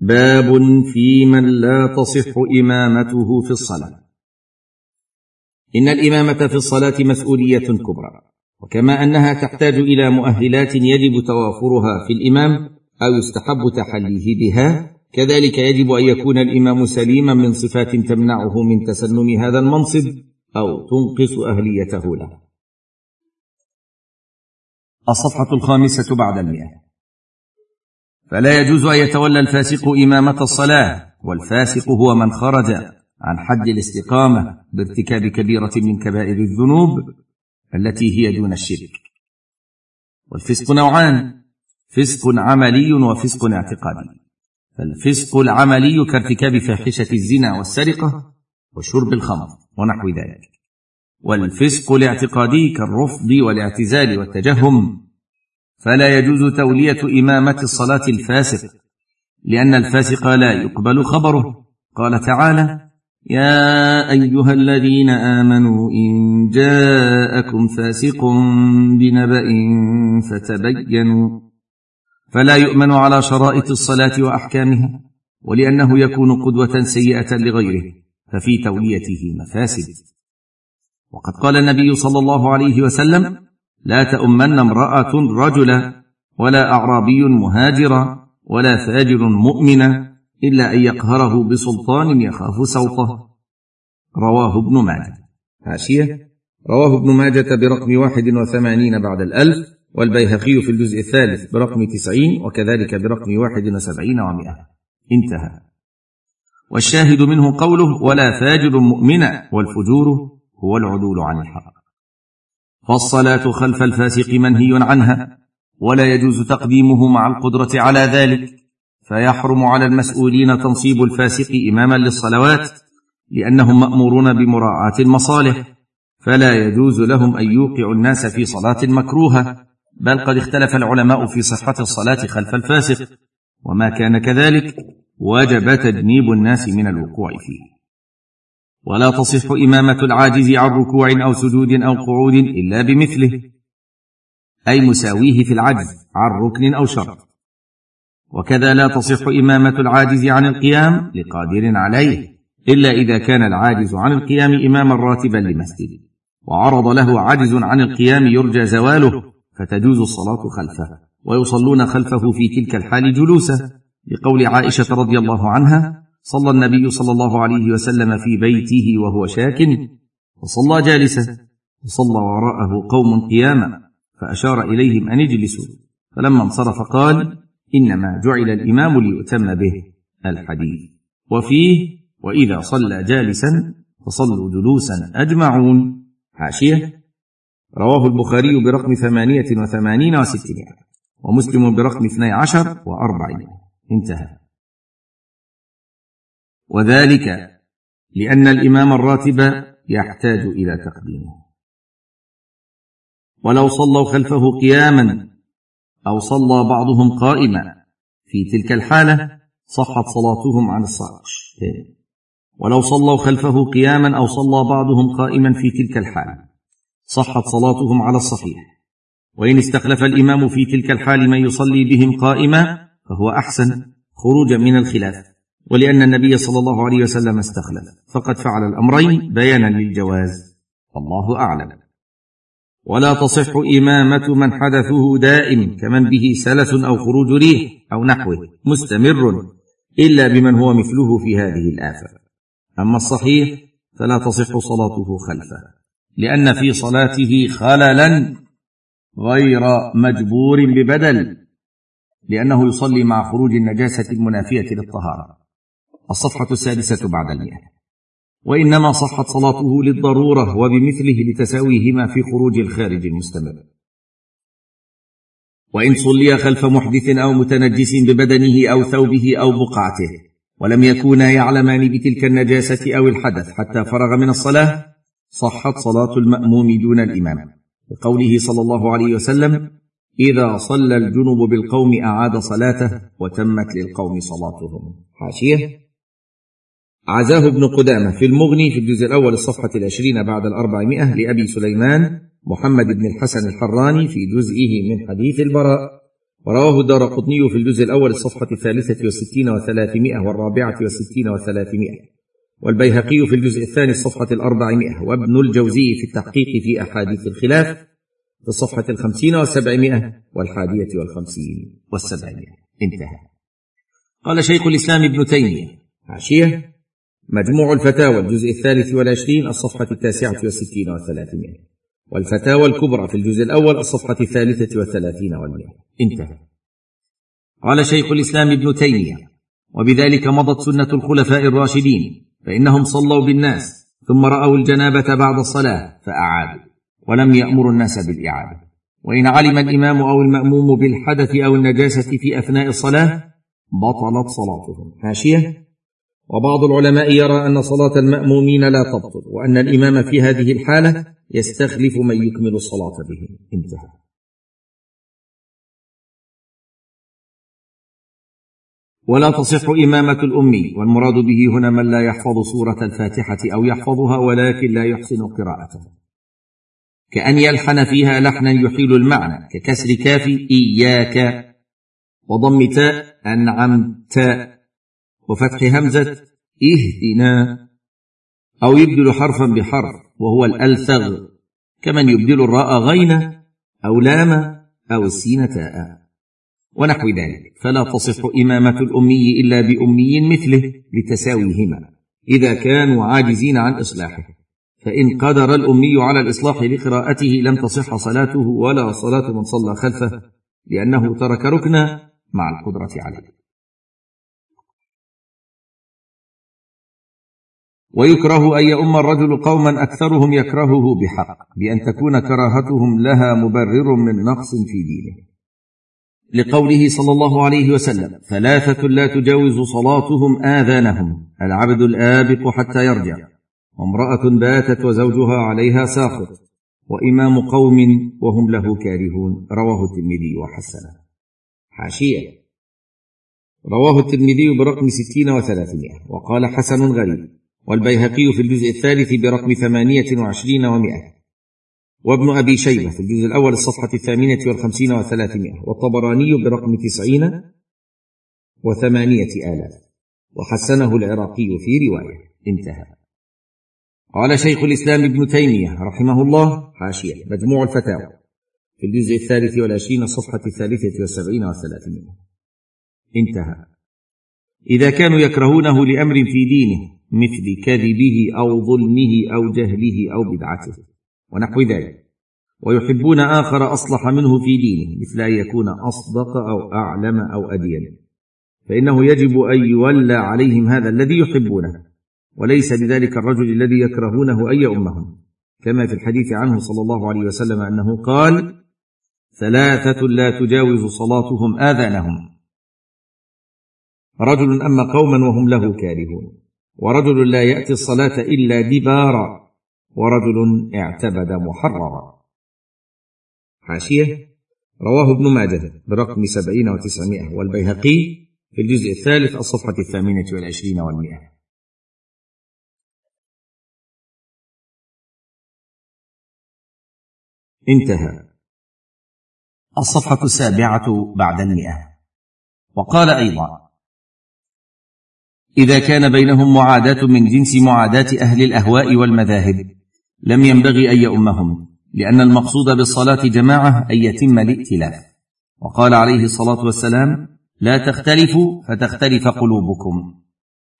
باب في من لا تصح إمامته في الصلاة. إن الإمامة في الصلاة مسؤولية كبرى وكما أنها تحتاج إلى مؤهلات يجب توافرها في الإمام أو يستحب تحليه بها كذلك يجب أن يكون الإمام سليما من صفات تمنعه من تسنم هذا المنصب أو تنقص أهليته له. الصفحة الخامسة بعد المئة. فلا يجوز أن يتولى الفاسق إمامة الصلاة والفاسق هو من خرج عن حد الاستقامة بارتكاب كبيرة من كبائر الذنوب التي هي دون الشرك. والفسق نوعان فسق عملي وفسق اعتقادي. فالفسق العملي كارتكاب فاحشة الزنا والسرقة وشرب الخمر ونحو ذلك. والفسق الاعتقادي كالرفض والاعتزال والتجهم فلا يجوز تولية إمامة الصلاة الفاسق لأن الفاسق لا يقبل خبره. قال تعالى يا أيها الذين آمنوا إن جاءكم فاسق بنبأ فتبينوا فلا يؤمن على شرائط الصلاة واحكامها ولأنه يكون قدوة سيئة لغيره ففي توليته مفاسد. وقد قال النبي صلى الله عليه وسلم لا تؤمن امرأة رجلا ولا أعرابي مهاجرا ولا فاجر مؤمنا إلا أن يقهره بسلطان يخاف سوطه رواه ابن ماجه. حاشية. رواه ابن ماجة برقم واحد وثمانين بعد الألف والبيهقي في الجزء الثالث برقم تسعين وكذلك برقم واحد وسبعين ومائة. انتهى. والشاهد منه قوله ولا فاجر مؤمنا والفجور هو العدول عن الحق. فالصلاه خلف الفاسق منهي عنها ولا يجوز تقديمه مع القدرة على ذلك فيحرم على المسؤولين تنصيب الفاسق إماما للصلوات لأنهم مأمورون بمراعاة المصالح فلا يجوز لهم أن يوقعوا الناس في صلاة مكروهة بل قد اختلف العلماء في صحة الصلاة خلف الفاسق وما كان كذلك وجب تجنيب الناس من الوقوع فيه. ولا تصح إمامة العاجز عن ركوع أو سجود أو قعود إلا بمثله أي مساويه في العجز عن ركن أو شرط. وكذا لا تصح إمامة العاجز عن القيام لقادر عليه إلا إذا كان العاجز عن القيام إماما راتبا لمسجد. وعرض له عجز عن القيام يرجى زواله فتجوز الصلاة خلفه ويصلون خلفه في تلك الحال جلوسا لقول عائشة رضي الله عنها صلى النبي صلى الله عليه وسلم في بيته وهو شاك وصلى جالسا وصلى وراءه قوم قياما فأشار إليهم أن اجلسوا. فلما انصرف قال إنما جعل الإمام ليؤتم به الحديث. وفيه وإذا صلى جالسا فصلوا جلوسا أجمعون. حاشية. رواه البخاري برقم ثمانية وثمانين وستمائة ومسلم برقم اثني عشر وأربعين. انتهى. وذلك لأن الإمام الراتب يحتاج إلى تقديمه. ولو صلوا خلفه قياما أو صلى بعضهم قائما في تلك الحالة صحت صلاتهم عن الصلاه ولو صلوا خلفه قياما أو صلى بعضهم قائما في تلك الحالة صحت صلاتهم على الصحيح. وإن استخلف الإمام في تلك الحال من يصلي بهم قائما فهو أحسن خروجا من الخلاف. ولأن النبي صلى الله عليه وسلم استخلف. فقد فعل الأمرين بيانا للجواز. والله أعلم. ولا تصح إمامة من حدثه دائم كمن به سلس أو خروج ريح أو نحوه مستمر إلا بمن هو مثله في هذه الافه أما الصحيح فلا تصح صلاته خلفه لأن في صلاته خللا غير مجبور ببدل لأنه يصلي مع خروج النجاسة المنافية للطهارة. الصفحة السادسة بعد المئة. وإنما صحت صلاته للضرورة وبمثله لتساويهما في خروج الخارج المستمر. وإن صلي خلف محدث أو متنجس ببدنه أو ثوبه أو بقعته ولم يكونا يعلمان بتلك النجاسة أو الحدث حتى فرغ من الصلاة صحت صلاة المأموم دون الإمام. لقوله صلى الله عليه وسلم إذا صلى الجنب بالقوم أعاد صلاته وتمت للقوم صلاتهم. حاشية. عزاه ابن قدامة في المغني في الجزء الأول الصفحة العشرين بعد الأربعمائة لأبي سليمان محمد بن الحسن الحراني في جزئه من حديث البراء. ورواه الدار قطني في الجزء الأول الصفحة الثالثة والستين وثلاثمائة والرابعة والستين وثلاثمائة. والبيهقي في الجزء الثاني الصفحة الأربعمائة. وابن الجوزي في التحقيق في أحاديث الخلاف في الصفحة الخمسين والسبعمائة والحادية والخمسين والسبعمائة. انتهى. قال شيخ الإسلام ابن تيمية. حاشية مجموع الفتاوى الجزء الثالث والعشرين الصفحة التاسعة والستين والثلاثمائة والفتاوى الكبرى في الجزء الأول الصفحة الثالثة والثلاثين والمئة انتهى. قال شيخ الإسلام ابن تيمية وبذلك مضت سنة الخلفاء الراشدين فإنهم صلوا بالناس ثم رأوا الجنابة بعد الصلاة فأعادوا ولم يأمروا الناس بالإعادة. وإن علم الإمام أو المأموم بالحدث أو النجاسة في أثناء الصلاة بطلت صلاتهم. حاشية. وبعض العلماء يرى أن صلاة المأمومين لا تبطل وأن الإمام في هذه الحالة يستخلف من يكمل الصلاة به. انتهى. ولا تصح إمامة الامي والمراد به هنا من لا يحفظ سورة الفاتحة أو يحفظها ولكن لا يحسن قراءتها. كأن يلحن فيها لحنا يحيل المعنى ككسر كاف إياك وضم تاء أنعمت. وفتح همزة إهدنا أو يبدل حرفا بحرف وهو الألثغ كمن يبدل الراء غين أو لام أو السين تاء. ونحو ذلك. فلا تصح إمامة الأمي إلا بأمي مثله لتساويهما. إذا كانوا عاجزين عن إصلاحه. فإن قدر الأمي على الإصلاح لقراءته لم تصح صلاته ولا صلاة من صلى خلفه لأنه ترك ركنا مع القدرة عليه. ويكره أن يؤم الرجل قوما أكثرهم يكرهه بحق بأن تكون كراهتهم لها مبرر من نقص في دينه. لقوله صلى الله عليه وسلم ثلاثة لا تجاوز صلاتهم آذانهم العبد الآبق حتى يرجع وامرأة باتت وزوجها عليها ساخط وإمام قوم وهم له كارهون. رواه الترمذي وحسنه. حاشية. رواه الترمذي برقم ستين وثلاثمائة وقال حسن غريب والبيهقي في الجزء الثالث برقم ثمانية وعشرين ومائة. وابن أبي شيبة في الجزء الأول الصفحة الثامنة والخمسين وثلاثمائة. والطبراني برقم تسعين وثمانية آلاف. وحسنه العراقي في رواية. انتهى. قال شيخ الإسلام ابن تيمية رحمه الله حاشية. مجموع الفتاوى. في الجزء الثالث والعشرين الصفحة الثالثة والسبعين والثلاثمائة انتهى. إذا كانوا يكرهونه لأمر في دينه مثل كذبه أو ظلمه أو جهله أو بدعته ونحو ذلك. ويحبون آخر أصلح منه في دينه مثل أن يكون أصدق أو أعلم أو أدين. فإنه يجب أن يولى عليهم هذا الذي يحبونه. وليس لذلك الرجل الذي يكرهونه أن يؤمهم. كما في الحديث عنه صلى الله عليه وسلم أنه قال ثلاثة لا تجاوز صلاتهم آذانهم. رجل أما قوما وهم له كارهون. ورجل لا يأتي الصلاة إلا دبارا. ورجل اعتبد محررا. حاشية. رواه ابن ماجه برقم سبعين وتسعمائة والبيهقي في الجزء الثالث الصفحة الثامنة والعشرين والمئة. انتهى. الصفحة السابعة بعد المئة. وقال أيضا إذا كان بينهم معاداة من جنس معاداة أهل الأهواء والمذاهب لم ينبغي أن يؤمهم لأن المقصود بالصلاة جماعة أن يتم الائتلاف. وقال عليه الصلاة والسلام لا تختلفوا فتختلف قلوبكم.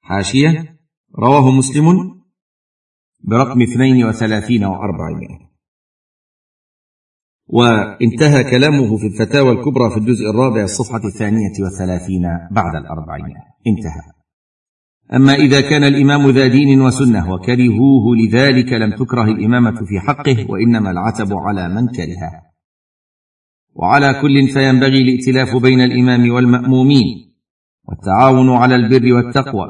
حاشية رواه مسلم برقم اثنين وثلاثين وأربعمائة. وانتهى كلامه في الفتاوى الكبرى في الجزء الرابع الصفحة الثانية والثلاثين بعد الأربعمائة. انتهى. أما إذا كان الإمام ذا دين وسنة وكرهوه لذلك لم تكره الإمامة في حقه وإنما العتب على من كرهه. وعلى كل فينبغي الائتلاف بين الإمام والمأمومين والتعاون على البر والتقوى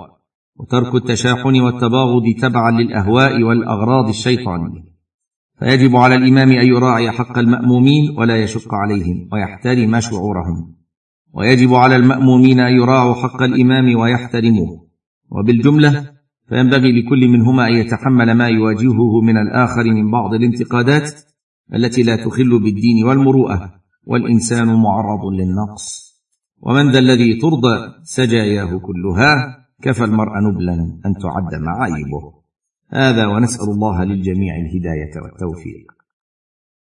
وترك التشاحن والتباغض تبعا للأهواء والأغراض الشيطانية. فيجب على الإمام أن يراعي حق المأمومين ولا يشق عليهم ويحترم شعورهم. ويجب على المأمومين أن يراعوا حق الإمام ويحترموه. وبالجملة فينبغي لكل منهما أن يتحمل ما يواجهه من الآخر من بعض الانتقادات التي لا تخل بالدين والمروءة والإنسان معرض للنقص. ومن ذا الذي ترضى سجاياه كلها كفى المرء نبلا أن تعد معايبه. هذا ونسأل الله للجميع الهداية والتوفيق.